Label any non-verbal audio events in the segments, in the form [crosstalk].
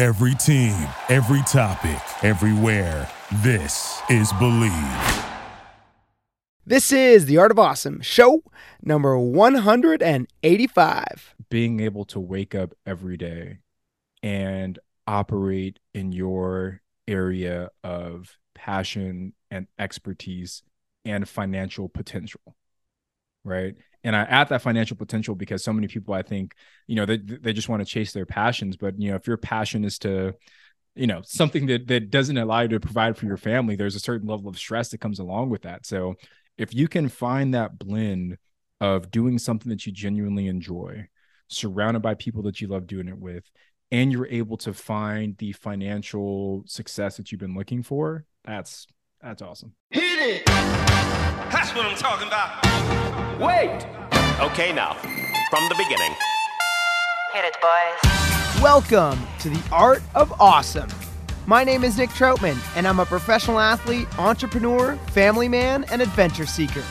Every team, every topic, everywhere. This is Believe. This is the Art of Awesome show number 185. Being able to wake up every day and operate in your area of passion and expertise and financial potential right and i add that financial potential because so many people i think you know they, they just want to chase their passions. But you know if your passion is to you know something that that doesn't allow you to provide for your family there's a certain level of stress that comes along with that. So if you can find that blend of doing something that you genuinely enjoy surrounded by people that you love doing it with and you're able to find the financial success that you've been looking for that's that's awesome [clears throat] it! That's what I'm talking about. Wait! Okay, now, from the beginning. Hit it, boys. Welcome to the Art of Awesome. My name is Nick Troutman, and I'm a professional athlete, entrepreneur, family man, and adventure seeker.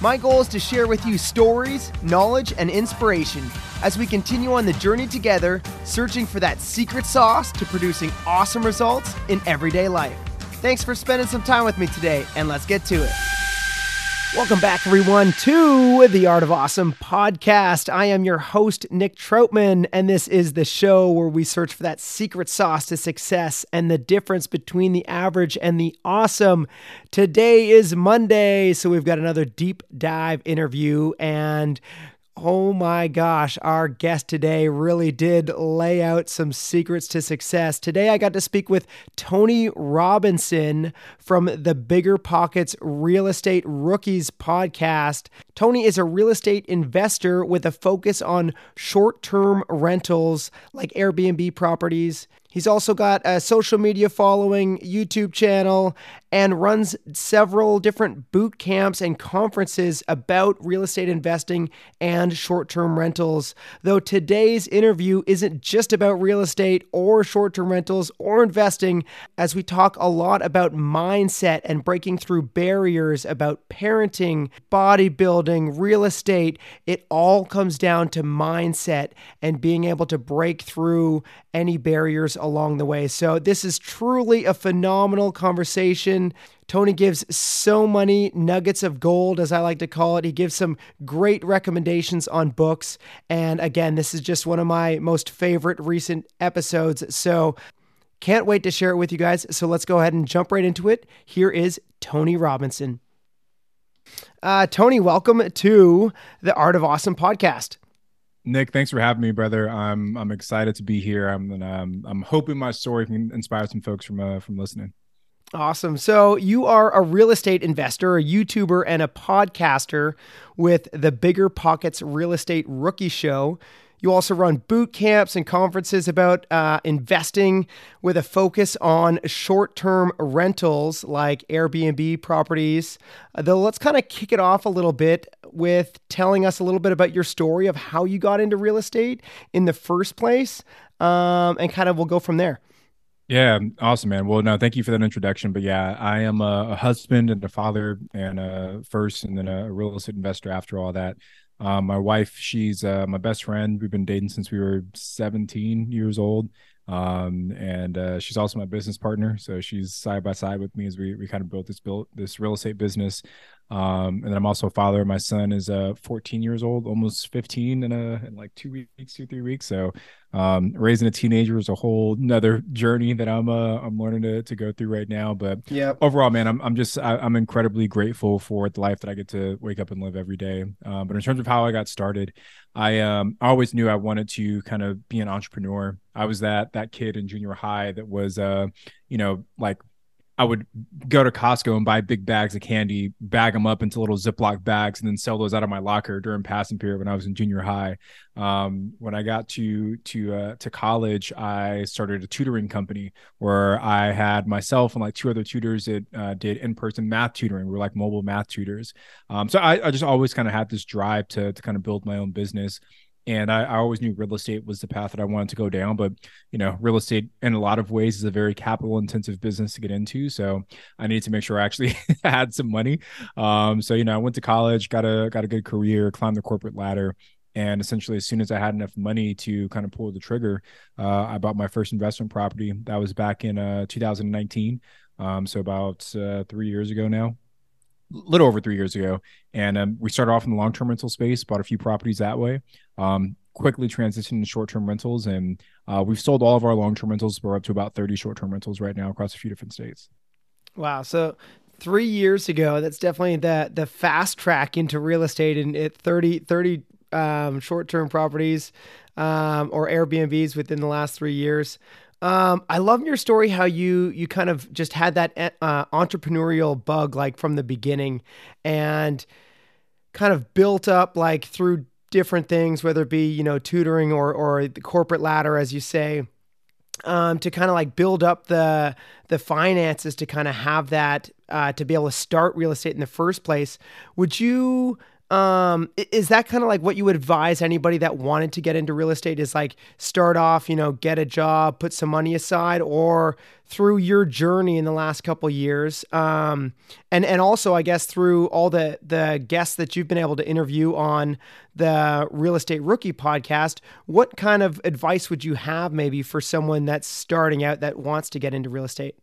My goal is to share with you stories, knowledge, and inspiration as we continue on the journey together, searching for that secret sauce to producing awesome results in everyday life. Thanks for spending some time with me today, and let's get to it. Welcome back, everyone, to the Art of Awesome podcast. I am your host, Nick Troutman, and this is the show where we search for that secret sauce to success and the difference between the average and the awesome. Today is Monday, so we've got another deep dive interview, and Oh my gosh, our guest today really did lay out some secrets to success. Today, I got to speak with Tony Robinson from the Bigger Pockets Real Estate Rookies podcast. Tony is a real estate investor with a focus on short term rentals like Airbnb properties. He's also got a social media following, YouTube channel, and runs several different boot camps and conferences about real estate investing and short term rentals. Though today's interview isn't just about real estate or short term rentals or investing, as we talk a lot about mindset and breaking through barriers about parenting, bodybuilding, real estate, it all comes down to mindset and being able to break through any barriers along the way. So, this is truly a phenomenal conversation. Tony gives so many nuggets of gold, as I like to call it. He gives some great recommendations on books. And again, this is just one of my most favorite recent episodes. So, can't wait to share it with you guys. So, let's go ahead and jump right into it. Here is Tony Robinson. Uh, Tony, welcome to the Art of Awesome podcast. Nick, thanks for having me, brother. I'm I'm excited to be here. I'm um, I'm hoping my story can inspire some folks from uh, from listening. Awesome. So you are a real estate investor, a YouTuber, and a podcaster with the Bigger Pockets Real Estate Rookie Show. You also run boot camps and conferences about uh, investing with a focus on short term rentals like Airbnb properties. Though, let's kind of kick it off a little bit with telling us a little bit about your story of how you got into real estate in the first place. Um, and kind of we'll go from there. Yeah, awesome, man. Well, no, thank you for that introduction. But yeah, I am a, a husband and a father, and a first, and then a real estate investor after all that. Um, my wife, she's uh, my best friend. We've been dating since we were 17 years old. Um, and uh, she's also my business partner, so she's side by side with me as we we kind of built this built this real estate business. Um, and then I'm also a father. My son is uh 14 years old, almost 15 in a in like two weeks, two three weeks. So um, raising a teenager is a whole another journey that I'm uh I'm learning to to go through right now. But yeah, overall, man, I'm I'm just I, am incredibly grateful for the life that I get to wake up and live every day. Um, but in terms of how I got started, I um I always knew I wanted to kind of be an entrepreneur. I was that that kid in junior high that was uh you know like I would go to Costco and buy big bags of candy, bag them up into little Ziploc bags, and then sell those out of my locker during passing period when I was in junior high. Um, when I got to to uh, to college, I started a tutoring company where I had myself and like two other tutors that uh, did in person math tutoring. We were like mobile math tutors. Um, so I, I just always kind of had this drive to to kind of build my own business and I, I, always knew real estate was the path that I wanted to go down. But you know, real estate in a lot of ways is a very capital intensive business to get into. So I needed to make sure I actually [laughs] had some money. Um, so you know, I went to college, got a got a good career, climbed the corporate ladder. And essentially, as soon as I had enough money to kind of pull the trigger, uh, I bought my first investment property. That was back in uh, 2019, um, so about uh, three years ago now little over three years ago. And um, we started off in the long term rental space, bought a few properties that way. Um, quickly transitioned to short term rentals, and uh, we've sold all of our long term rentals. We're up to about 30 short term rentals right now across a few different states. Wow. So three years ago, that's definitely the the fast track into real estate and at 30, 30 um, short term properties um, or Airbnbs within the last three years. Um, I love your story how you you kind of just had that uh, entrepreneurial bug like from the beginning, and kind of built up like through different things, whether it be you know tutoring or or the corporate ladder, as you say, um, to kind of like build up the the finances to kind of have that uh, to be able to start real estate in the first place. Would you? Um is that kind of like what you would advise anybody that wanted to get into real estate is like start off you know get a job put some money aside or through your journey in the last couple years um and and also i guess through all the the guests that you've been able to interview on the real estate rookie podcast what kind of advice would you have maybe for someone that's starting out that wants to get into real estate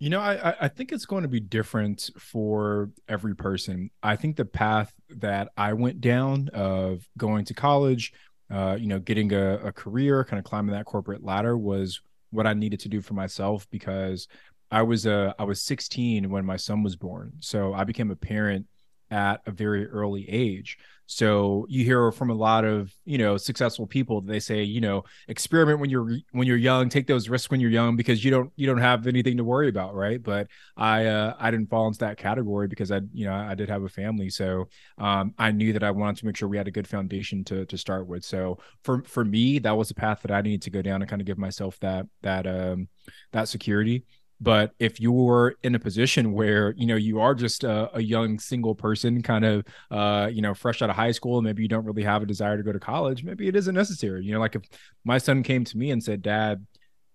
you know, I I think it's going to be different for every person. I think the path that I went down of going to college, uh, you know, getting a, a career, kind of climbing that corporate ladder was what I needed to do for myself because I was uh I was 16 when my son was born. So I became a parent at a very early age. So you hear from a lot of you know successful people. That they say you know experiment when you're when you're young, take those risks when you're young because you don't you don't have anything to worry about, right? But I uh, I didn't fall into that category because I you know I did have a family, so um, I knew that I wanted to make sure we had a good foundation to to start with. So for for me, that was the path that I needed to go down and kind of give myself that that um that security but if you were in a position where you know you are just a, a young single person kind of uh, you know fresh out of high school maybe you don't really have a desire to go to college maybe it isn't necessary. You know like if my son came to me and said dad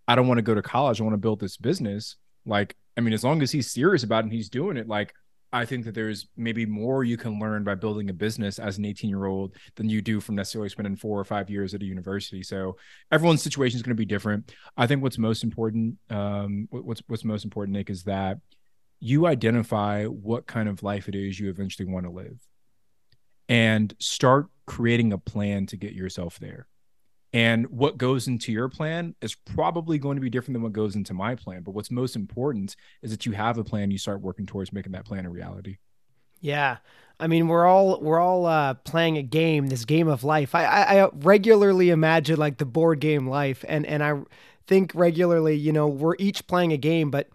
i don't want to go to college. I want to build this business like i mean as long as he's serious about it and he's doing it like I think that there's maybe more you can learn by building a business as an 18 year old than you do from necessarily spending four or five years at a university. So everyone's situation is going to be different. I think what's most important, um, what's what's most important, Nick, is that you identify what kind of life it is you eventually want to live, and start creating a plan to get yourself there. And what goes into your plan is probably going to be different than what goes into my plan. But what's most important is that you have a plan, you start working towards making that plan a reality. Yeah. I mean, we're all we're all uh, playing a game, this game of life. I, I, I regularly imagine like the board game life, and and I think regularly, you know, we're each playing a game, but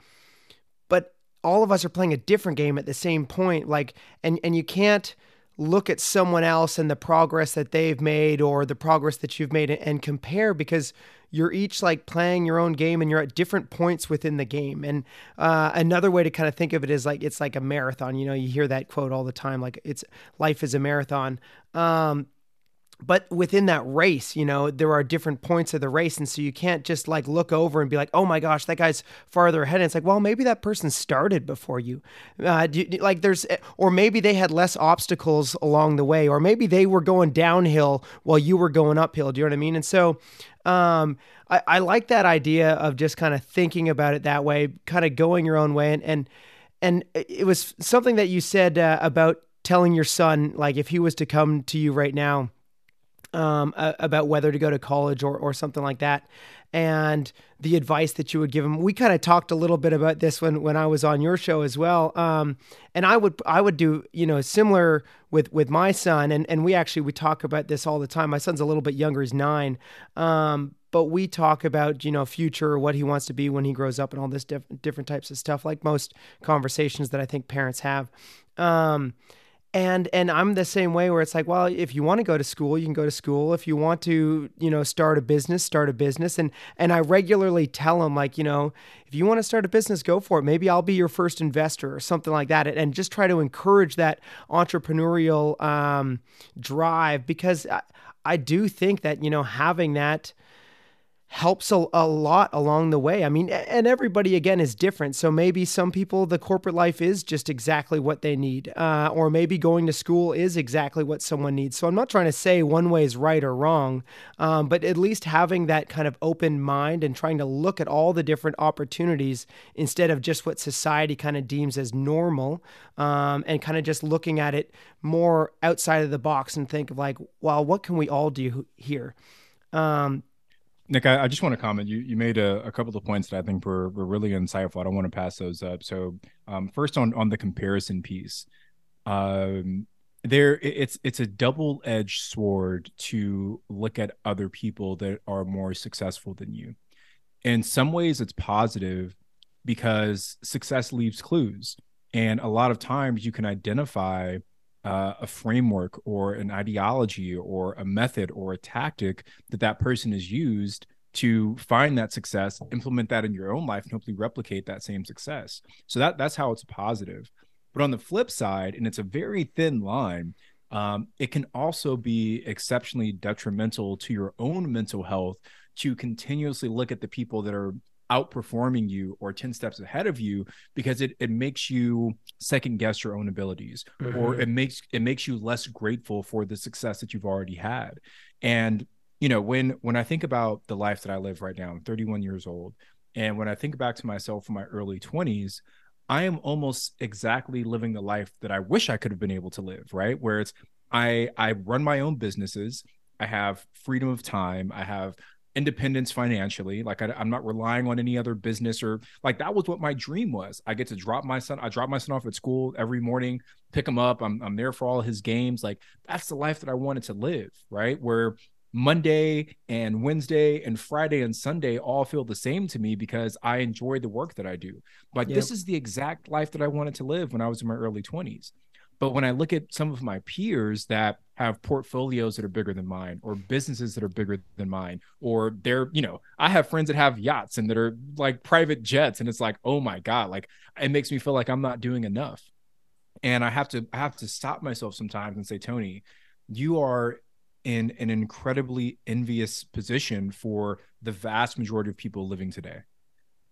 but all of us are playing a different game at the same point. Like, and and you can't look at someone else and the progress that they've made or the progress that you've made and compare because you're each like playing your own game and you're at different points within the game. And uh, another way to kind of think of it is like it's like a marathon. You know, you hear that quote all the time, like it's life is a marathon. Um, but within that race, you know, there are different points of the race. And so you can't just like look over and be like, oh my gosh, that guy's farther ahead. And it's like, well, maybe that person started before you. Uh, do, like there's, or maybe they had less obstacles along the way, or maybe they were going downhill while you were going uphill. Do you know what I mean? And so, um, I, I like that idea of just kind of thinking about it that way, kind of going your own way. And, and, and it was something that you said uh, about telling your son, like if he was to come to you right now, um, about whether to go to college or, or something like that and the advice that you would give him. We kind of talked a little bit about this when, when I was on your show as well. Um, and I would, I would do, you know, similar with, with my son. And, and we actually, we talk about this all the time. My son's a little bit younger. He's nine. Um, but we talk about, you know, future, what he wants to be when he grows up and all this diff- different types of stuff, like most conversations that I think parents have. Um, and and I'm the same way where it's like, well, if you want to go to school, you can go to school. If you want to, you know, start a business, start a business. And and I regularly tell them like, you know, if you want to start a business, go for it. Maybe I'll be your first investor or something like that. And just try to encourage that entrepreneurial um, drive because I, I do think that you know having that helps a, a lot along the way. I mean, and everybody again is different. So maybe some people, the corporate life is just exactly what they need, uh, or maybe going to school is exactly what someone needs. So I'm not trying to say one way is right or wrong, um, but at least having that kind of open mind and trying to look at all the different opportunities instead of just what society kind of deems as normal, um, and kind of just looking at it more outside of the box and think of like, well, what can we all do here? Um, Nick, I, I, just want to comment. You you made a, a, couple of points that I think were, were really insightful. I don't want to pass those up. So, um, first on on the comparison piece, um, there it's it's a double edged sword to look at other people that are more successful than you. In some ways, it's positive because success leaves clues, and a lot of times you can identify uh, a framework or an ideology or a method or a tactic that that person has used to find that success implement that in your own life and hopefully replicate that same success. So that that's how it's positive. But on the flip side and it's a very thin line um, it can also be exceptionally detrimental to your own mental health to continuously look at the people that are outperforming you or 10 steps ahead of you because it, it makes you second guess your own abilities mm-hmm. or it makes it makes you less grateful for the success that you've already had and you know when when i think about the life that i live right now i'm 31 years old and when i think back to myself in my early 20s i am almost exactly living the life that i wish i could have been able to live right where it's i i run my own businesses I have freedom of time. I have independence financially. Like I, am not relying on any other business or like that was what my dream was. I get to drop my son i drop my son off at school every morning pick him up i'm, I'm there for all his games. Like that's the life that i wanted to live right? Where monday and wednesday and friday and sunday all feel the same to me because i enjoy the work that i do. Like yep. this is the exact life that i wanted to live when i was in my early 20s but when I look at some of my peers that have portfolios that are bigger than mine or businesses that are bigger than mine, or they're, you know, I have friends that have yachts and that are like private jets. And it's like, oh my God, like it makes me feel like I'm not doing enough. And I have to I have to stop myself sometimes and say, Tony, you are in an incredibly envious position for the vast majority of people living today.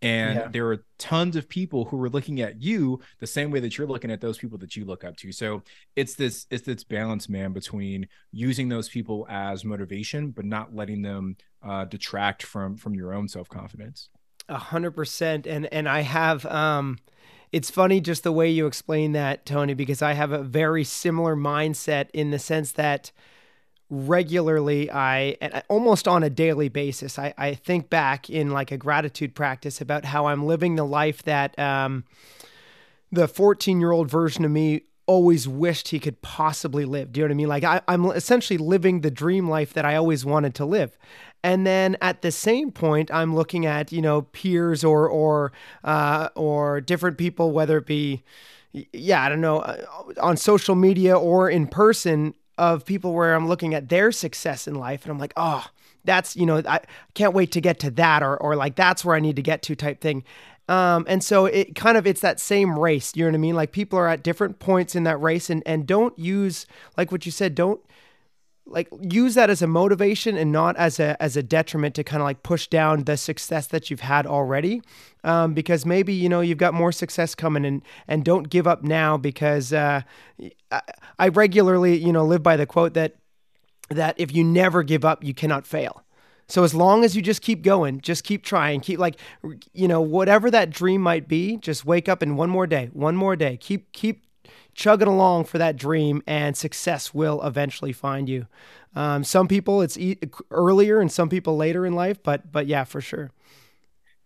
And yeah. there are tons of people who are looking at you the same way that you're looking at those people that you look up to. So it's this it's this balance, man, between using those people as motivation, but not letting them uh, detract from from your own self confidence. A hundred percent. And and I have um it's funny just the way you explain that, Tony, because I have a very similar mindset in the sense that regularly I almost on a daily basis I, I think back in like a gratitude practice about how I'm living the life that um, the 14 year old version of me always wished he could possibly live. Do you know what I mean? Like I, I'm essentially living the dream life that I always wanted to live. And then at the same point, I'm looking at you know peers or or uh, or different people, whether it be yeah, I don't know, uh, on social media or in person, of people where I'm looking at their success in life and I'm like, oh, that's, you know, I can't wait to get to that or, or like that's where I need to get to type thing. Um, and so it kind of it's that same race, you know what I mean? Like people are at different points in that race and and don't use like what you said, don't like use that as a motivation and not as a as a detriment to kind of like push down the success that you've had already um, because maybe you know you've got more success coming and and don't give up now because uh, I, I regularly you know live by the quote that that if you never give up you cannot fail so as long as you just keep going, just keep trying, keep like you know whatever that dream might be, just wake up in one more day, one more day. Keep keep chugging along for that dream, and success will eventually find you. Um, some people it's e- earlier, and some people later in life, but but yeah, for sure.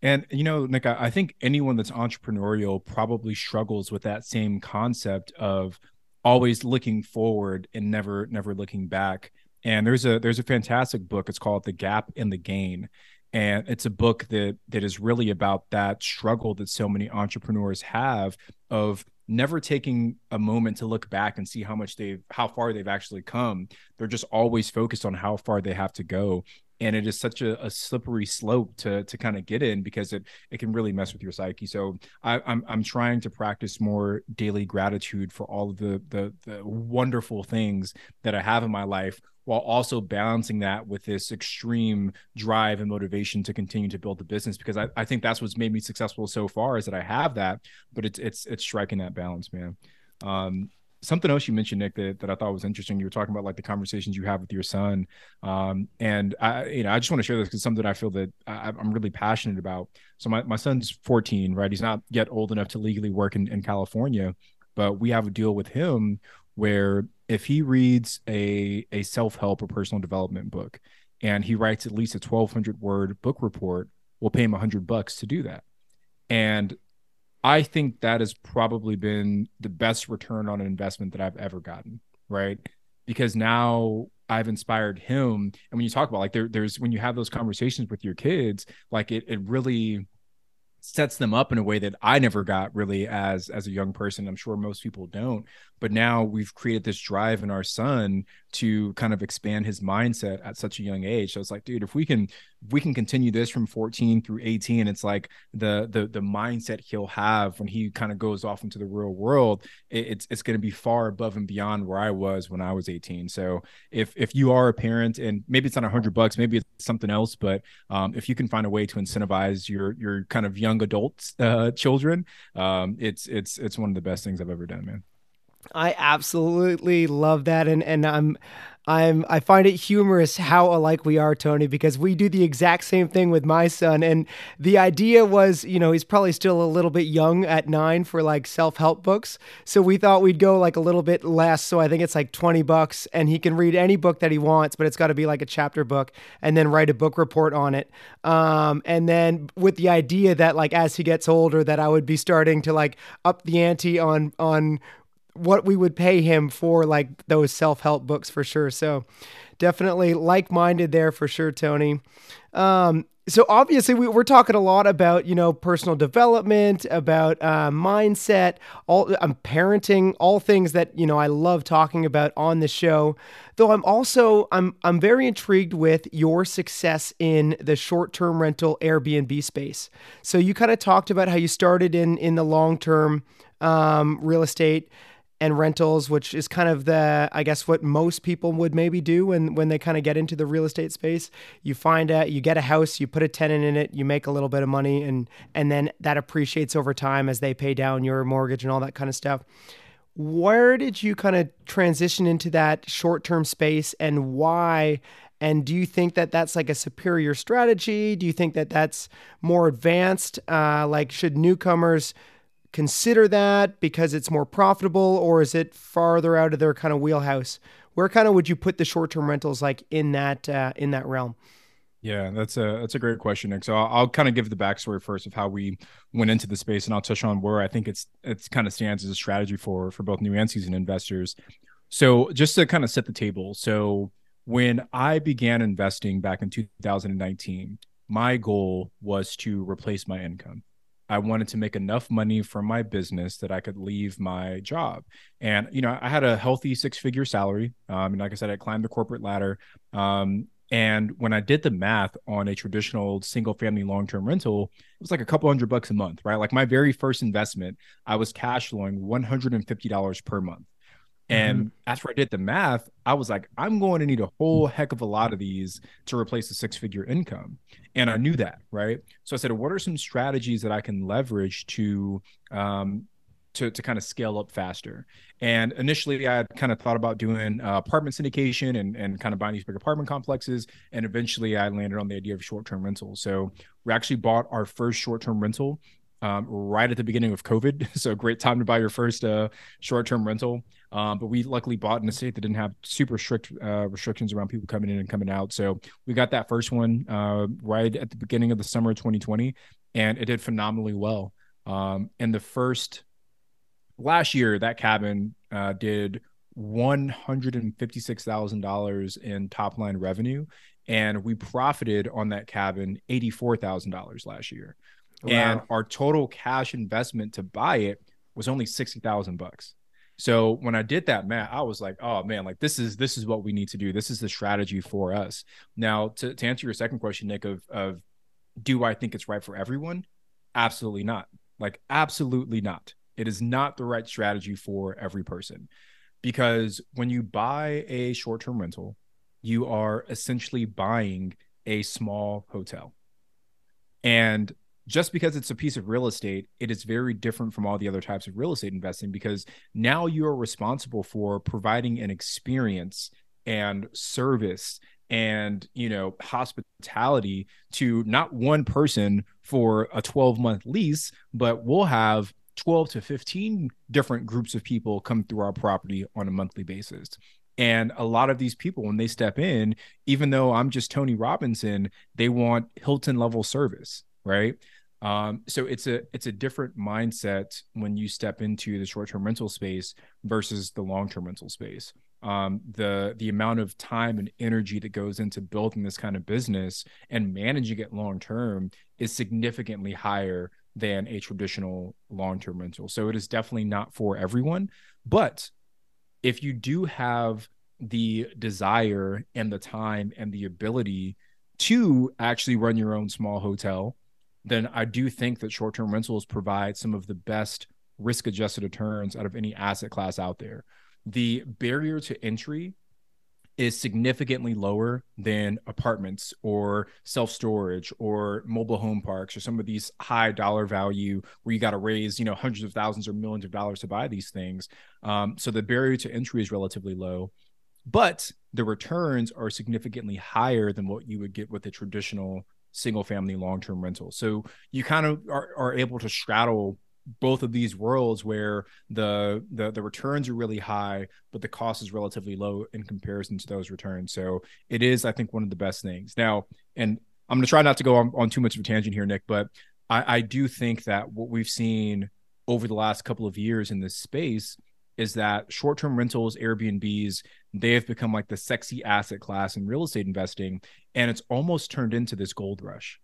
And you know, Nick, I think anyone that's entrepreneurial probably struggles with that same concept of always looking forward and never never looking back. And there's a there's a fantastic book. It's called The Gap and the Gain. And it's a book that that is really about that struggle that so many entrepreneurs have of never taking a moment to look back and see how much they've how far they've actually come they're just always focused on how far they have to go and it is such a, a slippery slope to to kind of get in because it it can really mess with your psyche so I, am I'm, I'm trying to practice more daily gratitude for all of the, the the wonderful things that i have in my life while also balancing that with this extreme drive and motivation to continue to build the business because I, I think that's what's made me successful so far is that I have that, but it's it's it's striking that balance, man. Um, something else you mentioned, Nick, that, that I thought was interesting. You were talking about like the conversations you have with your son. Um, and I, you know, I just want to share this because something I feel that I, am really passionate about. So my, my son's 14, right? He's not yet old enough to legally work in, in California, but we have a deal with him where if he reads a a self-help or personal development book and he writes at least a 1200 word book report we'll pay him 100 bucks to do that and i think that has probably been the best return on an investment that i've ever gotten right because now I've inspired him. And when you talk about like there, there's when you have those conversations with your kids, like it, it really sets them up in a way that I never got really as as a young person. I'm sure most people don't. But now we've created this drive in our son to kind of expand his mindset at such a young age. So it's like, dude, if we can if we can continue this from 14 through 18, it's like the the the mindset he'll have when he kind of goes off into the real world, it, it's it's going to be far above and beyond where I was when I was 18. So if if you are a parent and maybe it's not a hundred bucks, maybe it's something else, but um, if you can find a way to incentivize your your kind of young adult uh, children, um, it's it's it's one of the best things I've ever done, man. I absolutely love that, and and I'm. I'm I find it humorous how alike we are, Tony, because we do the exact same thing with my son. And the idea was, you know, he's probably still a little bit young at nine for like self-help books. So we thought we'd go like a little bit less. So I think it's like 20 bucks and he can read any book that he wants, but it's got to be like a chapter book and then write a book report on it. Um, and then with the idea that like as he gets older, that I would be starting to like up the ante on on what we would pay him for like those self-help books for sure. So definitely like-minded there for sure, Tony. Um, so obviously we, are talking a lot about you know personal development about uh, mindset all um, parenting all things that you know i love talking about on the show though i'm also i'm i'm very intrigued with your success in the short-term rental airbnb space so you kind of talked about how you started in in the long-term um, real estate and rentals, which is kind of the, I guess, what most people would maybe do when, when they kind of get into the real estate space. You find a, you get a house, you put a tenant in it, you make a little bit of money, and and then that appreciates over time as they pay down your mortgage and all that kind of stuff. Where did you kind of transition into that short term space, and why? And do you think that that's like a superior strategy? Do you think that that's more advanced? Uh, like, should newcomers consider that because it's more profitable, or is it farther out of their kind of wheelhouse? Where kind of would you put the short-term rentals like in that uh, in that realm? Yeah, that's a that's a great question, Nick. So I'll, I'll, kind of give the backstory first of how we went into the space, and I'll touch on where I think it's it's kind of stands as a strategy for for both new and investors. So just to kind of set the table, so when I began investing back in 2019, my goal was to replace my income. I wanted to make enough money from my business that I could leave my job. And, you know, I had a healthy six figure salary. Um, and like I said, I climbed the corporate ladder. Um, and when I did the math on a traditional single family long term rental, it was like a couple hundred bucks a month, right? Like my very first investment, I was cash flowing $150 per month. And Mm-hmm. after I did the math, I was like, I'm going to need a whole heck of a lot of these to replace a six figure income. And I knew that, right? So I said, what are some strategies that I can leverage to um, to to kind of scale up faster. And initially, I had kind of thought about doing uh, apartment syndication and and kind of buying these big apartment complexes. And eventually, I landed on the idea of short term rental. So we actually bought our first short term rental. Um, right at the beginning of COVID, [laughs] so great time to buy your first uh, short-term rental. Um, but we luckily bought in a state that didn't have super strict uh, restrictions around people coming in and coming out. So we got that first one uh, right at the beginning of the summer of 2020, and it did phenomenally well. Um, in the first last year, that cabin uh, did one hundred and fifty-six thousand dollars in top line revenue, and we profited on that cabin eighty-four thousand dollars last year. And our total cash investment to buy it was only sixty thousand bucks. So when I did that math, I was like, oh man, like this is this is what we need to do. This is the strategy for us. Now, to, to answer your second question, Nick, of of do I think it's right for everyone? Absolutely not. Like, absolutely not. It is not the right strategy for every person. Because when you buy a short-term rental, you are essentially buying a small hotel. And just because it's a piece of real estate, it is very different from all the other types of real estate investing because now you are responsible for providing an experience and service and you know hospitality to not one person for a 12 month lease but we'll have 12 to 15 different groups of people come through our property on a monthly basis. And a lot of these people when they step in even though i'm just tony robinson they want hilton level service right um, so it's a it's a different mindset when you step into the short-term rental space versus the long-term rental space um, the the amount of time and energy that goes into building this kind of business and managing it long term is significantly higher than a traditional long term rental. So it is definitely not for everyone. But if you do have the desire and the time and the ability to actually run your own small hotel, then I do think that short term rentals provide some of the best risk adjusted returns out of any asset class out there the barrier to entry is significantly lower than apartments or self storage or mobile home parks or some of these high dollar value where you got to raise you know hundreds of thousands or millions of dollars to buy these things. Um, so the barrier to entry is relatively low, but the returns are significantly higher than what you would get with a traditional single family long term rental. So you kind of are, are able to straddle both of these worlds where the, the the returns are really high but the cost is relatively low in comparison to those returns so it is i think one of the best things now and i'm going to try not to go on, on too much of a tangent here nick but I, I do think that what we've seen over the last couple of years in this space is that short-term rentals airbnbs they have become like the sexy asset class in real estate investing and it's almost turned into this gold rush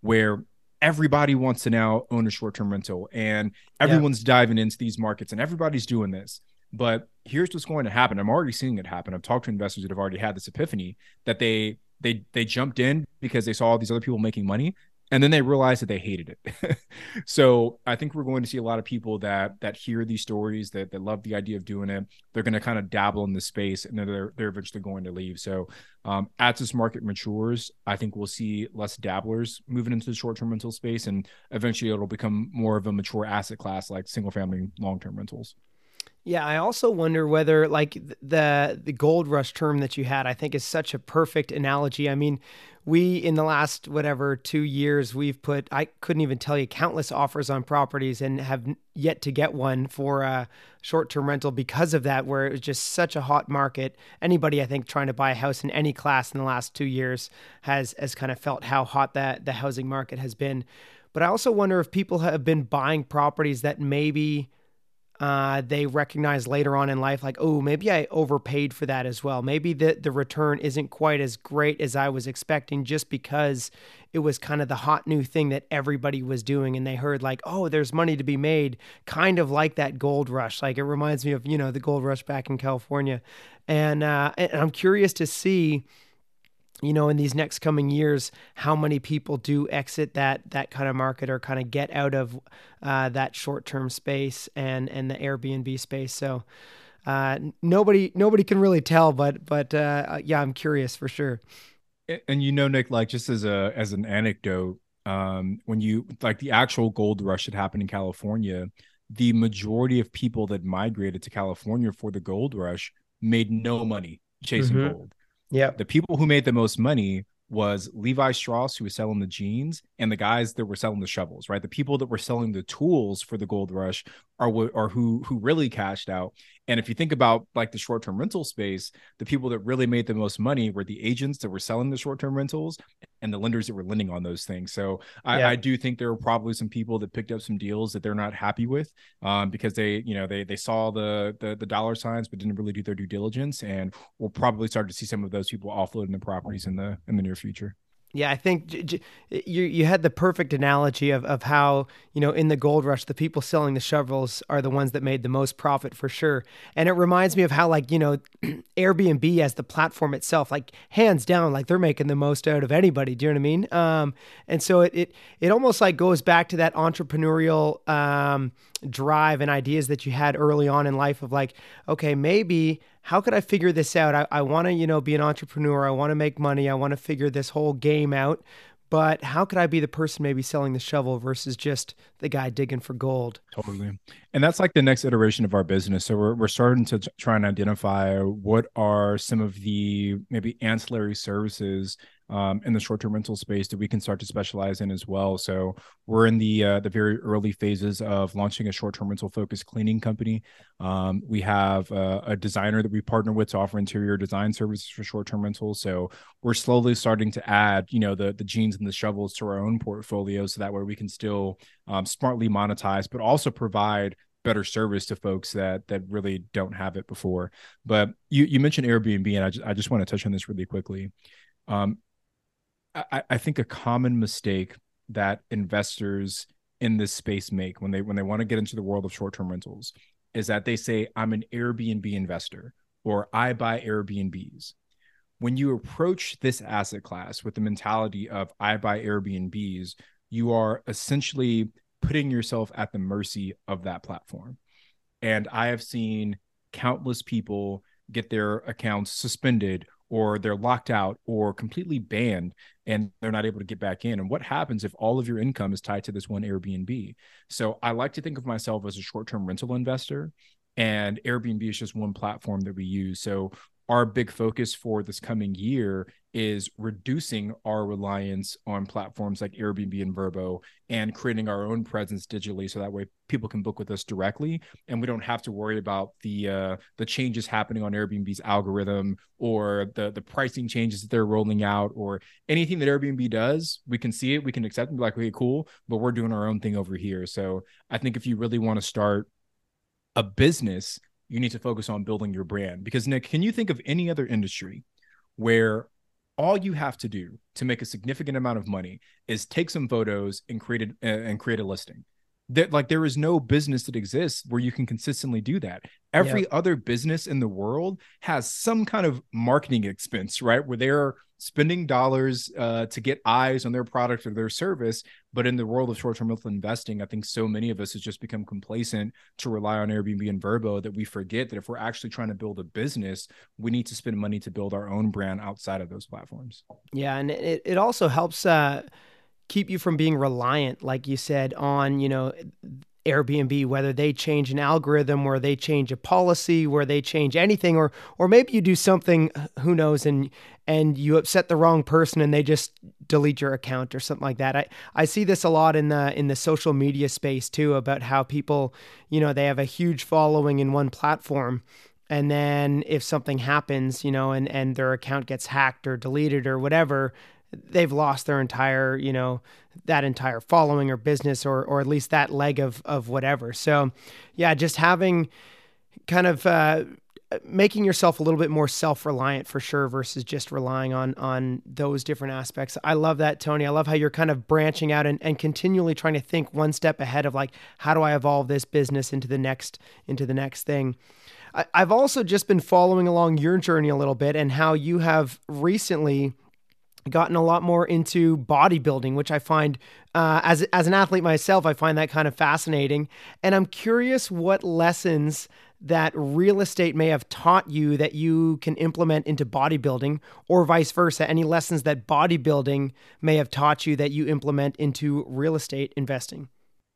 where everybody wants to now own a short-term rental and everyone's yeah. diving into these markets and everybody's doing this. But here's what's going to happen. I'm already seeing it happen. I've talked to investors that have already had this epiphany that they they they jumped in because they saw all these other people making money and then they realized that they hated it. [laughs] so I think we're going to see a lot of people that that hear these stories that that love the idea of doing it. They're going to kind of dabble in the space, and then they're they're eventually going to leave. So um, as this market matures, I think we'll see less dabblers moving into the short term rental space, and eventually it'll become more of a mature asset class like single family long term rentals. Yeah, I also wonder whether like the the gold rush term that you had, I think is such a perfect analogy. I mean, we in the last whatever 2 years we've put I couldn't even tell you countless offers on properties and have yet to get one for a short-term rental because of that where it was just such a hot market. Anybody I think trying to buy a house in any class in the last 2 years has has kind of felt how hot that the housing market has been. But I also wonder if people have been buying properties that maybe uh, they recognize later on in life, like, oh, maybe I overpaid for that as well. Maybe the, the return isn't quite as great as I was expecting just because it was kind of the hot new thing that everybody was doing. And they heard, like, oh, there's money to be made, kind of like that gold rush. Like, it reminds me of, you know, the gold rush back in California. And, uh, and I'm curious to see you know in these next coming years how many people do exit that that kind of market or kind of get out of uh, that short term space and and the Airbnb space so uh, nobody nobody can really tell, but but uh, yeah, I'm curious for sure. And you know, Nick, like just as a as an anecdote, um, when you like the actual gold rush that happened in California, the majority of people that migrated to California for the gold rush made no money chasing mm-hmm. gold. Yeah. The people who made the most money was Levi Strauss, who was selling the jeans, and the guys that were selling the shovels, right? The people that were selling the tools for the gold rush are are who who really cashed out. And if you think about like the short term rental space, the people that really made the most money were the agents that were selling the short term rentals and the lenders that were lending on those things. So I, yeah. I, do think there were probably some people that picked up some deals that they're not happy with um, because they, you know, they they saw the, the the dollar signs but didn't really do their due diligence, and we'll probably start to see some of those people offloading the properties in the in the near future. Yeah, I think j- j- you you had the perfect analogy of, of how you know in the gold rush the people selling the shovels are the ones that made the most profit for sure, and it reminds me of how like you know [clears throat] Airbnb as the platform itself, like hands down, like they're making the most out of anybody. Do you know what I mean? Um, and so it it it almost like goes back to that entrepreneurial um, drive and ideas that you had early on in life of like, okay, maybe how could I figure this out? I, I want to, you know, be an entrepreneur. I want to make money. I want to figure this whole game out. But how could I be the person maybe selling the shovel versus just the guy digging for gold? Totally. And that's like the next iteration of our business. So we're, we're starting to try and identify what are some of the maybe ancillary services um, in the short-term rental space that we can start to specialize in as well. So we're in the uh, the very early phases of launching a short-term rental focused cleaning company. Um, we have a, a, designer that we partner with to offer interior design services for short-term rentals. So we're slowly starting to add, you know, the the jeans and the shovels to our own portfolio, so that way we can still um, smartly monetize, but also provide better service to folks that that really don't have it before. But you you mentioned Airbnb, and I just I just want to touch on this really quickly. Um, I, I think a common mistake that investors in this space make when they when they want to get into the world of short-term rentals is that they say I'm an Airbnb investor or I buy Airbnbs. When you approach this asset class with the mentality of I buy Airbnbs, you are essentially putting yourself at the mercy of that platform. And I have seen countless people get their accounts suspended or they're locked out or completely banned and they're not able to get back in. And what happens if all of your income is tied to this one Airbnb? So I like to think of myself as a short term rental investor. And Airbnb is just one platform that we use. So our big focus for this coming year is reducing our reliance on platforms like Airbnb and Vrbo and creating our own presence digitally so that way people can book with us directly and we don't have to worry about the uh, the changes happening on Airbnb's algorithm or the the pricing changes that they're rolling out or anything that Airbnb does we can see it we can accept and be like okay cool but we're doing our own thing over here. So I think if you really want to start a business you need to focus on building your brand. Because, Nick, can you think of any other industry where all you have to do to make a significant amount of money is take some photos and create a, and create a listing? That like there is no business that exists where you can consistently do that. Every other business in the world has some kind of marketing expense, right? Where they're spending dollars uh, to get eyes on their product or their service. But in the world of short term rental investing, I think so many of us has just become complacent to rely on Airbnb and Vrbo that we forget that if we're actually trying to build a business, we need to spend money to build our own brand outside of those platforms. Yeah. And it, it also helps. Uh keep you from being reliant like you said on you know Airbnb, whether they change an algorithm, where they change a policy, where they change anything, or or maybe you do something, who knows, and and you upset the wrong person and they just delete your account or something like that. I, I see this a lot in the in the social media space too about how people, you know, they have a huge following in one platform and then if something happens, you know, and and their account gets hacked or deleted or whatever, they've lost their entire, you know, that entire following or business or or at least that leg of of whatever. So, yeah, just having kind of uh, making yourself a little bit more self-reliant for sure versus just relying on on those different aspects. I love that, Tony. I love how you're kind of branching out and, and continually trying to think one step ahead of like how do I evolve this business into the next into the next thing. I, I've also just been following along your journey a little bit and how you have recently gotten a lot more into bodybuilding, which I find uh, as as an athlete myself, I find that kind of fascinating. And I'm curious what lessons that real estate may have taught you that you can implement into bodybuilding, or vice versa? Any lessons that bodybuilding may have taught you that you implement into real estate investing?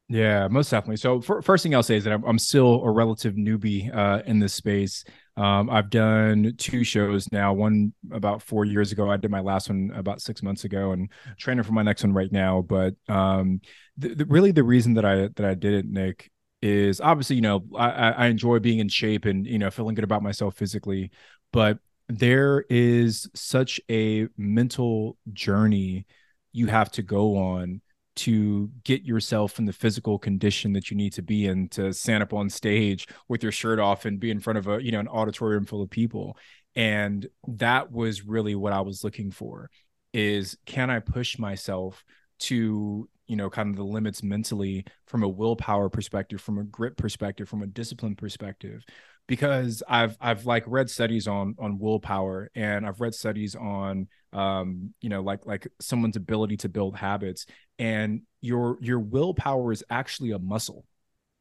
Yeah, most definitely. So, for, first thing I'll say is that I'm, I'm still a relative newbie uh, in this space. Um, I've done two shows now. One about four years ago. I did my last one about six months ago, and training for my next one right now. But um, the, the, really, the reason that I that I did it, Nick, is obviously you know I, I enjoy being in shape and you know feeling good about myself physically, but there is such a mental journey you have to go on to get yourself in the physical condition that you need to be in to stand up on stage with your shirt off and be in front of a you know an auditorium full of people. And that was really what i was looking for is can i push myself to you know kind of the limits mentally from a willpower perspective from a grit perspective from a discipline perspective because I've I've like read studies on on willpower and I've read studies on um you know like like someone's ability to build habits and your your willpower is actually a muscle.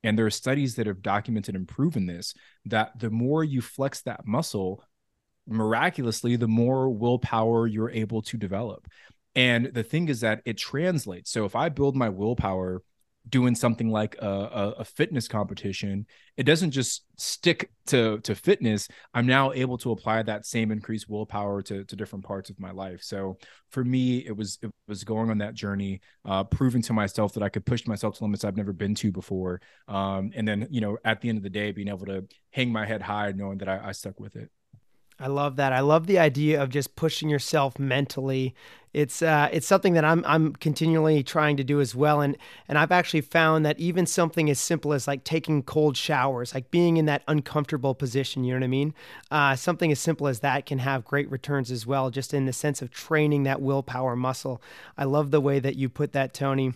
And there are studies that have documented and proven this that the more you flex that muscle miraculously the more willpower you're able to develop. And the thing is that it translates. So if i build my willpower doing something like a, a, a, fitness competition it doesn't just stick to to fitness. I'm now able to apply that same increased willpower to, to different parts of my life. So for me it was it was going on that journey uh, proving to myself that i could push myself to limits i've never been to before. Um, and then you know at the end of the day being able to hang my head high knowing that I, I stuck with it I love that. I love the idea of just pushing yourself mentally. It's uh, it's something that I'm I'm continually trying to do as well, and and I've actually found that even something as simple as like taking cold showers, like being in that uncomfortable position, you know what I mean? Uh, something as simple as that can have great returns as well, just in the sense of training that willpower muscle. I love the way that you put that, Tony.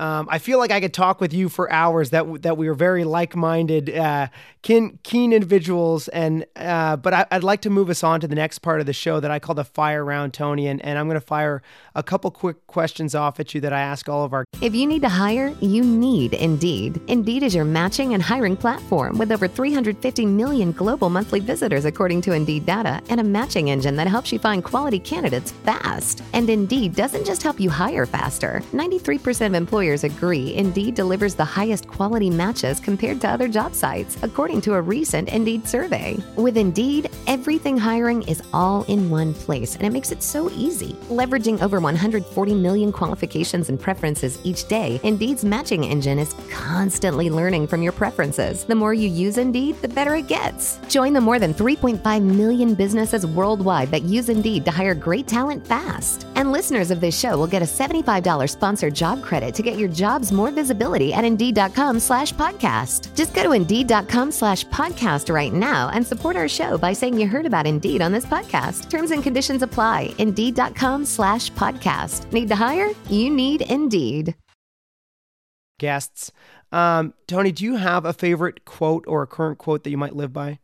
Um, I feel like I could talk with you for hours. That that we are very like-minded, uh, keen, keen individuals, and uh, but I, would like to move us on to the next part of the show that I call the fire round, Tony, and, and I'm going to fire a couple quick questions off at you that I ask all of our. If you need to hire, you need Indeed. Indeed is your matching and hiring platform with over 350 million global monthly visitors, according to Indeed data, and a matching engine that helps you find quality candidates fast. And Indeed doesn't just help you hire faster. 93% of employers employers agree Indeed delivers the highest quality matches compared to other job sites, according to a recent Indeed survey. With Indeed, everything hiring is all in one place, and it makes it so easy. Leveraging over 140 million qualifications and preferences each day, Indeed's matching engine is constantly learning from your preferences. The more you use Indeed, the better it gets. Join the more than 3.5 million businesses worldwide that use Indeed to hire great talent fast. And listeners of this show will get a $75 sponsored job credit to get get your jobs more visibility at Indeed.com slash podcast. Just go to Indeed.com slash podcast right now and support our show by saying you heard about Indeed on this podcast. Terms and conditions apply. Indeed.com slash podcast. Need to hire? You need Indeed. Guests. Um, Tony, do you have a favorite quote or a current quote that you might live by?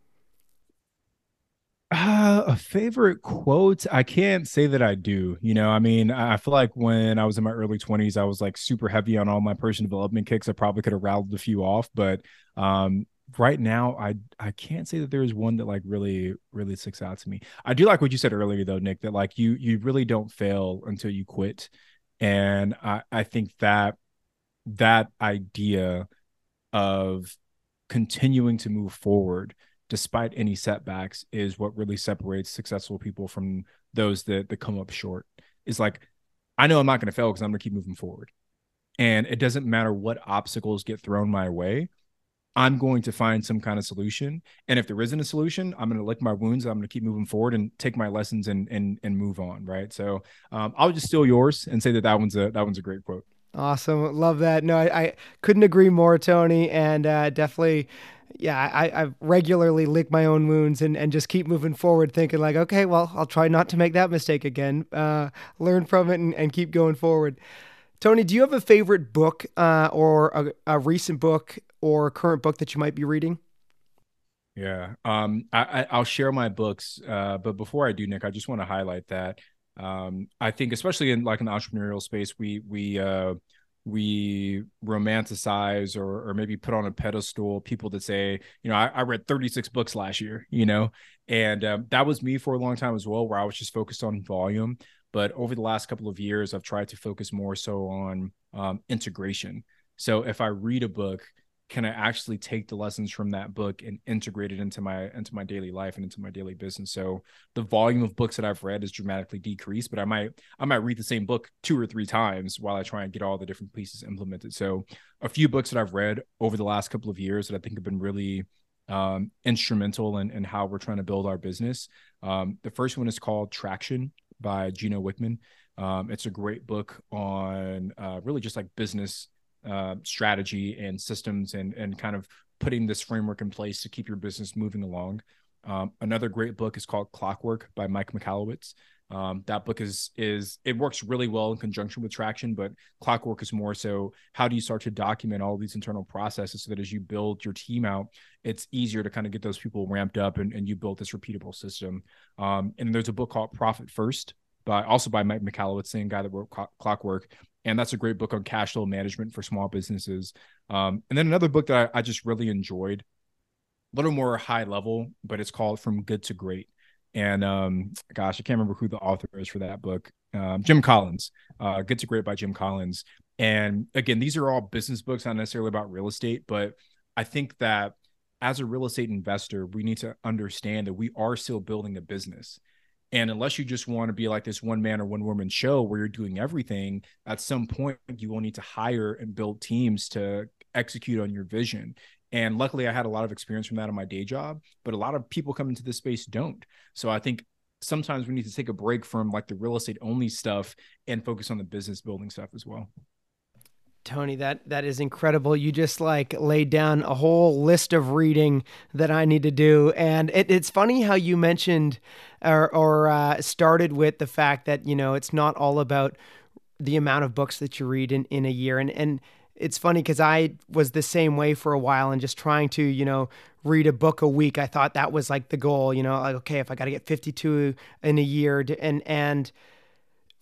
Uh, a favorite quote? I can't say that I do. You know, I mean, I feel like when I was in my early 20s, I was like super heavy on all my personal development kicks. I probably could have rattled a few off, but um, right now I I can't say that there is one that like really really sticks out to me. I do like what you said earlier though, Nick, that like you you really don't fail until you quit. And I I think that that idea of continuing to move forward despite any setbacks is what really separates successful people from those that that come up short. Is like i know i'm not going to fail because i'm going to keep moving forward. And it doesn't matter what obstacles get thrown my way i'm going to find some kind of solution. And if there isn't a solution i'm going to lick my wounds i'm going to keep moving forward and take my lessons and and and move on right? So um, i'll just steal yours and say that that one's a that one's a great quote Awesome. Love that. No, I, I couldn't agree more, Tony. And uh, definitely yeah, I, I regularly lick my own wounds and, and just keep moving forward, thinking like, okay, well, I'll try not to make that mistake again. Uh, learn from it and, and keep going forward. Tony, do you have a favorite book uh, or a, a, recent book or current book that you might be reading? Yeah, um, I, will share my books, uh, but before I do, Nick, I just want to highlight that um, I think, especially in like an entrepreneurial space, we we uh, we romanticize or or maybe put on a pedestal people that say, you know, I, I read 36 books last year, you know, and um, that was me for a long time as well, where I was just focused on volume. But over the last couple of years, I've tried to focus more so on um, integration. So if I read a book, can I actually take the lessons from that book and integrate it into my into my daily life and into my daily business? So the volume of books that I've read is dramatically decreased, but I might I might read the same book two or three times while I try and get all the different pieces implemented. So a few books that I've read over the last couple of years that I think have been really um, instrumental in, in how we're trying to build our business. Um, the first one is called Traction by Gino Wickman. Um, it's a great book on uh, really just like business uh, strategy and systems and and kind of putting this framework in place to keep your business moving along. Um, another great book is called Clockwork by Mike Michalowicz. Um, that book is is it works really well in conjunction with Traction, but Clockwork is more so how do you start to document all these internal processes so that as you build your team out, it's easier to kind of get those people ramped up and, and you build this repeatable system. Um, and there's a book called Profit First by also by Mike Michalowicz, same guy that wrote Clockwork, and that's a great book on cash flow management for small businesses. Um, and then another book that I, I, just really enjoyed, a little more high level, but it's called From Good to Great. And um, gosh, I can't remember who the author is for that book. Um, Jim Collins, uh, Good to Great by Jim Collins. And again, these are all business books, not necessarily about real estate, but I think that as a real estate investor, we need to understand that we are still building a business. And unless you just want to be like this one man or one woman show where you're doing everything, at some point you will need to hire and build teams to execute on your vision. And luckily, I had a lot of experience from that in my day job, but a lot of people come into this space don't. So I think sometimes we need to take a break from like the real estate only stuff and focus on the business building stuff as well. Tony, that that is incredible. You just like laid down a whole list of reading that I need to do, and it, it's funny how you mentioned or, or uh, started with the fact that you know it's not all about the amount of books that you read in in a year, and and it's funny because I was the same way for a while, and just trying to you know read a book a week. I thought that was like the goal, you know, like okay, if I got to get fifty two in a year, and and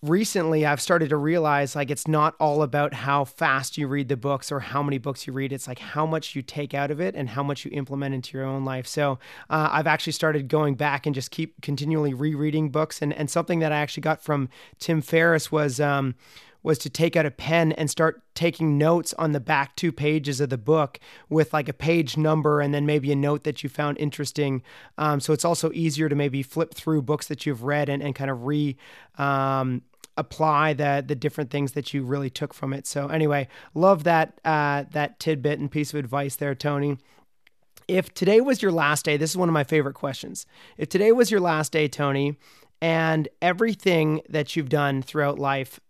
recently I've started to realize like it's not all about how fast you read the books or how many books you read. It's like how much you take out of it and how much you implement into your own life. So uh, I've actually started going back and just keep continually rereading books. And and something that I actually got from Tim Ferriss was. Um, was to take out a pen and start taking notes on the back two pages of the book with like a page number and then maybe a note that you found interesting. Um, so it's also easier to maybe flip through books that you've read and, and kind of re um, apply the the different things that you really took from it. So anyway, love that uh, that tidbit and piece of advice there, Tony. If today was your last day, this is one of my favorite questions. If today was your last day, Tony, and everything that you've done throughout life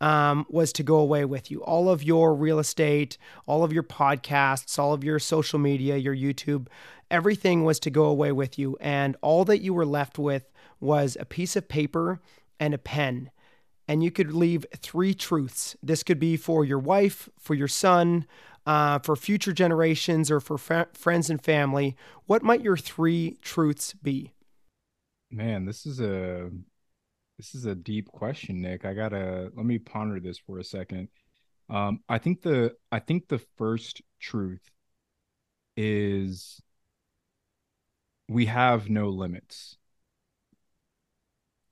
um, was to go away with you. All of your real estate, all of your podcasts, all of your social media, your YouTube, everything was to go away with you. And all that you were left with was a piece of paper and a pen and you could leave three truths. This could be for your wife, for your son, uh, for future generations, or for fa- friends and family. What might your three truths be? Man, this is a this is a deep question, Nick. I gotta let me ponder this for a second. Um, I think the I think the first truth is we have no limits.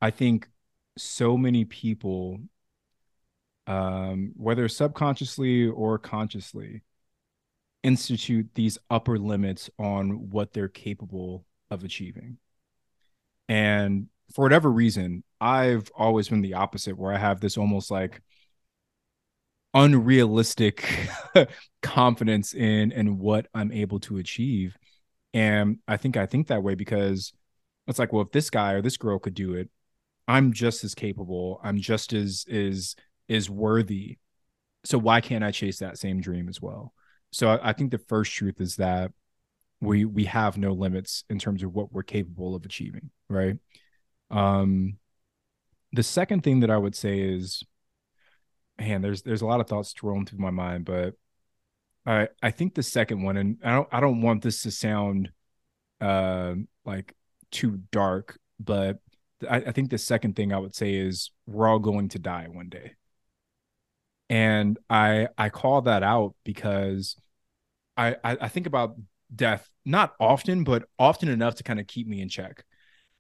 I think so many people um, whether subconsciously or consciously institute these upper limits on what they're capable of achieving. And for whatever reason i've always been the opposite where i have this almost like unrealistic [laughs] confidence in in what i'm able to achieve. And i think i think that way because it's like well if this guy or this girl could do it I'm just as capable. I'm just as is is worthy. So why can't I chase that same dream as well? So I, I think the first truth is that we we have no limits in terms of what we're capable of achieving, right? Um the second thing that I would say is man, there's there's a lot of thoughts rolling through my mind, but I I think the second one, and I don't I don't want this to sound uh like too dark, but I, I think the second thing I would say is we're all going to die one day. And I I call that out because I, I, I think about death not often, but often enough to kind of keep me in check.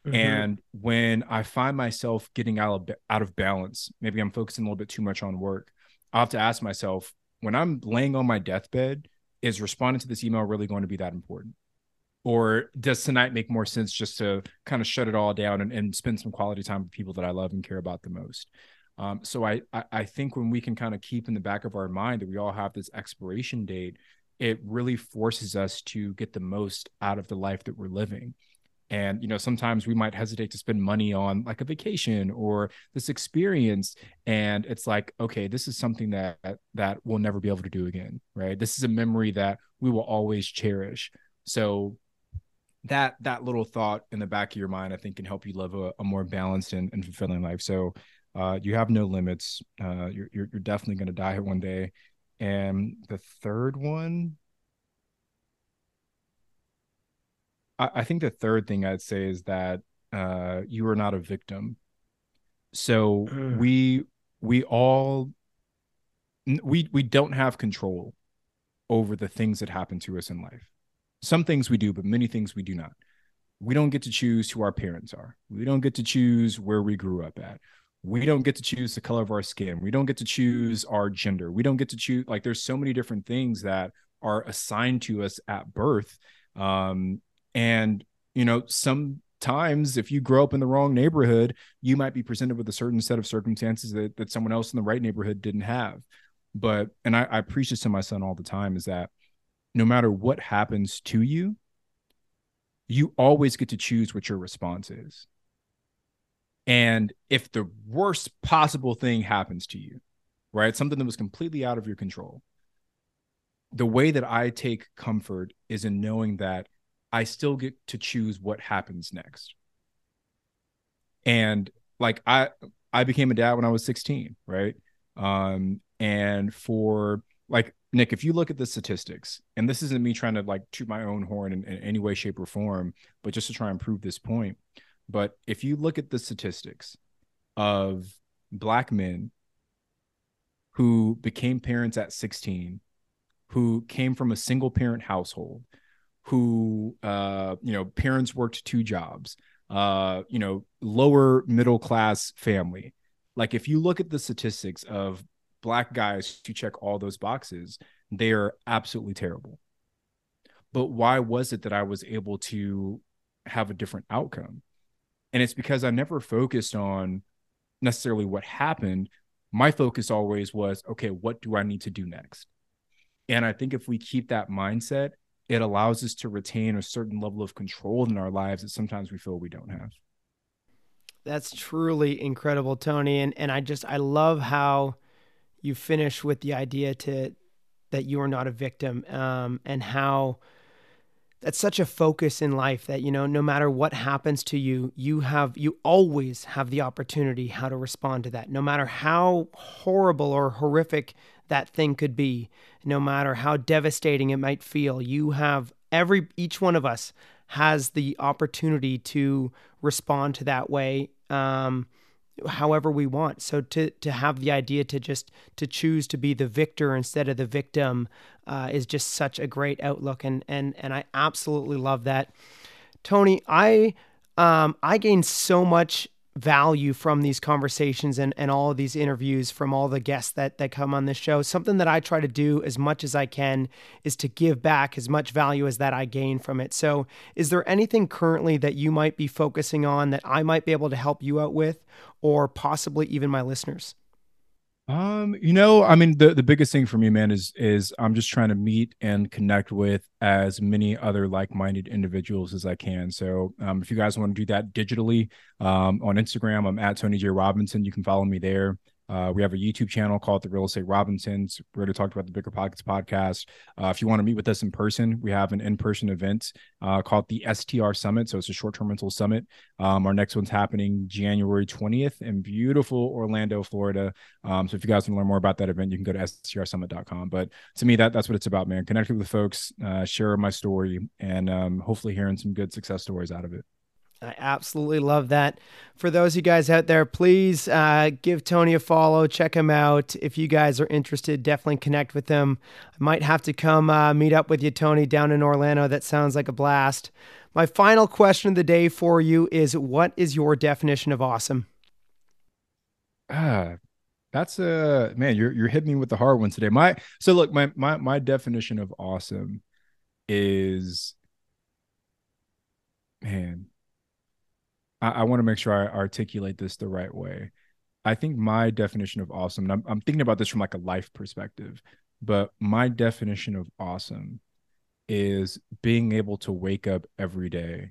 Mm-hmm. And when I find myself getting out of out of balance, maybe I'm focusing a little bit too much on work. I have to ask myself, when I'm laying on my deathbed, is responding to this email really going to be that important? Or does tonight make more sense just to kind of shut it all down and, and spend some quality time with people that I love and care about the most? Um, so I, I I think when we can kind of keep in the back of our mind that we all have this expiration date, it really forces us to get the most out of the life that we're living. And you know sometimes we might hesitate to spend money on like a vacation or this experience and it's like okay this is something that that we'll never be able to do again right? This is a memory that we will always cherish. So that that little thought in the back of your mind i think can help you live a, a more balanced and, and, fulfilling life so uh, you have no limits uh, you're, you're, you're definitely going to die one day and the third one I, I think the third thing I'd say is that uh, you are not a victim. So mm. we we all we we don't have control over the things that happen to us in life. Some things we do, but many things we do not. We don't get to choose who our parents are. We don't get to choose where we grew up at. We don't get to choose the color of our skin. We don't get to choose our gender. We don't get to choose like there's so many different things that are assigned to us at birth um, and, you know, sometimes if you grow up in the wrong neighborhood, you might be presented with a certain set of circumstances that, that someone else in the right neighborhood didn't have. But, and I, I preach this to my son all the time is that no matter what happens to you, you always get to choose what your response is. And if the worst possible thing happens to you, right, something that was completely out of your control, the way that I take comfort is in knowing that I still get to choose what happens next. And like I I became a dad when I was 16, right? Um and for like Nick, if you look at the statistics, and this isn't me trying to like toot my own horn in, in any way, shape, or form, but just to try and prove this point. But if you look at the statistics of black men who became parents at 16, who came from a single parent household, who uh, you know parents worked two jobs uh, you know lower middle class family like if you look at the statistics of black guys who check all those boxes they are absolutely terrible but why was it that i was able to have a different outcome and it's because i never focused on necessarily what happened my focus always was okay what do i need to do next and i think if we keep that mindset it allows us to retain a certain level of control in our lives that sometimes we feel we don't have. That's truly incredible, Tony. And and I just I love how you finish with the idea to that you are not a victim, um, and how that's such a focus in life that you know no matter what happens to you you have you always have the opportunity how to respond to that no matter how horrible or horrific that thing could be, no matter how devastating it might feel. You have every, each one of us has the opportunity to respond to that way. Um, however we want. So to to have the idea to just to choose to be the victor instead of the victim uh, is just such a great outlook. And and and I absolutely love that. Tony I um I gained so much value from these conversations and, and all of these interviews from all the guests that, that come on this show. Something that I try to do as much as I can is to give back as much value as that I gain from it. So, is there anything currently that you might be focusing on that I might be able to help you out with, or possibly even my listeners? Um, you know, I mean, the the biggest thing for me, man, is is I'm just trying to meet and connect with as many other like-minded individuals as I can. So, um, if you guys want to do that digitally, um, on Instagram, I'm at Tony J Robinson. You can follow me there. Uh, we have a YouTube channel called The Real Estate Robinsons. We're going to talk about the Bigger Pockets podcast. Uh, if you want to meet with us in person, we have an in person event uh, called the STR Summit. So it's a short term rental summit. Um, our next one's happening January 20th in beautiful Orlando, Florida. Um, so if you guys want to learn more about that event, you can go to strsummit.com. But to me, that that's what it's about, man. Connecting with folks, uh, share my story, and um, hopefully hearing some good success stories out of it. I absolutely love that. For those of you guys out there, please uh, give Tony a follow. Check him out. If you guys are interested, definitely connect with him. I might have to come uh, meet up with you, Tony, down in Orlando. That sounds like a blast. My final question of the day for you is What is your definition of awesome? Ah, that's a man. You're you're hitting me with the hard one today. My so look, my my my definition of awesome is man I, I want to make sure I articulate this the right way. I think my definition of awesome, I'm, I'm thinking about this from like a life perspective, but my definition of awesome is being able to wake up every day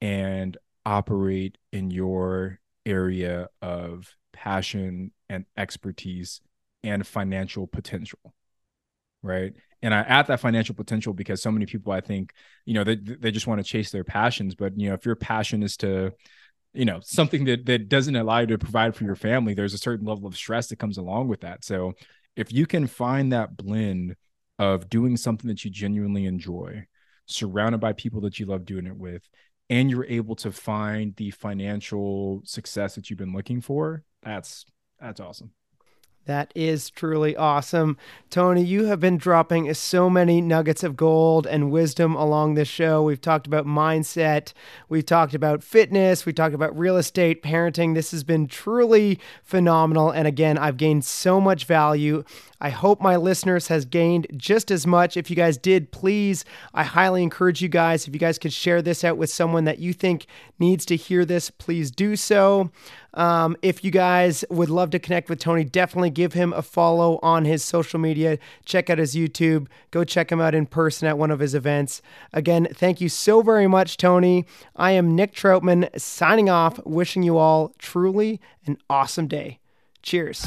and operate in your area of passion and expertise and financial potential right and i add that financial potential because so many people i think you know they, they just want to chase their passions. But you know if your passion is to you know something that that doesn't allow you to provide for your family there's a certain level of stress that comes along with that. So if you can find that blend of doing something that you genuinely enjoy surrounded by people that you love doing it with and you're able to find the financial success that you've been looking for that's that's awesome that is truly awesome. Tony, you have been dropping so many nuggets of gold and wisdom along this show. We've talked about mindset, we've talked about fitness, we talked about real estate, parenting. This has been truly phenomenal. And again, I've gained so much value. I hope my listeners has gained just as much. If you guys did, please, I highly encourage you guys if you guys could share this out with someone that you think needs to hear this, please do so. Um, if you guys would love to connect with Tony, definitely give him a follow on his social media. Check out his YouTube. Go check him out in person at one of his events. Again, thank you so very much, Tony. I am Nick Troutman signing off, wishing you all truly an awesome day. Cheers.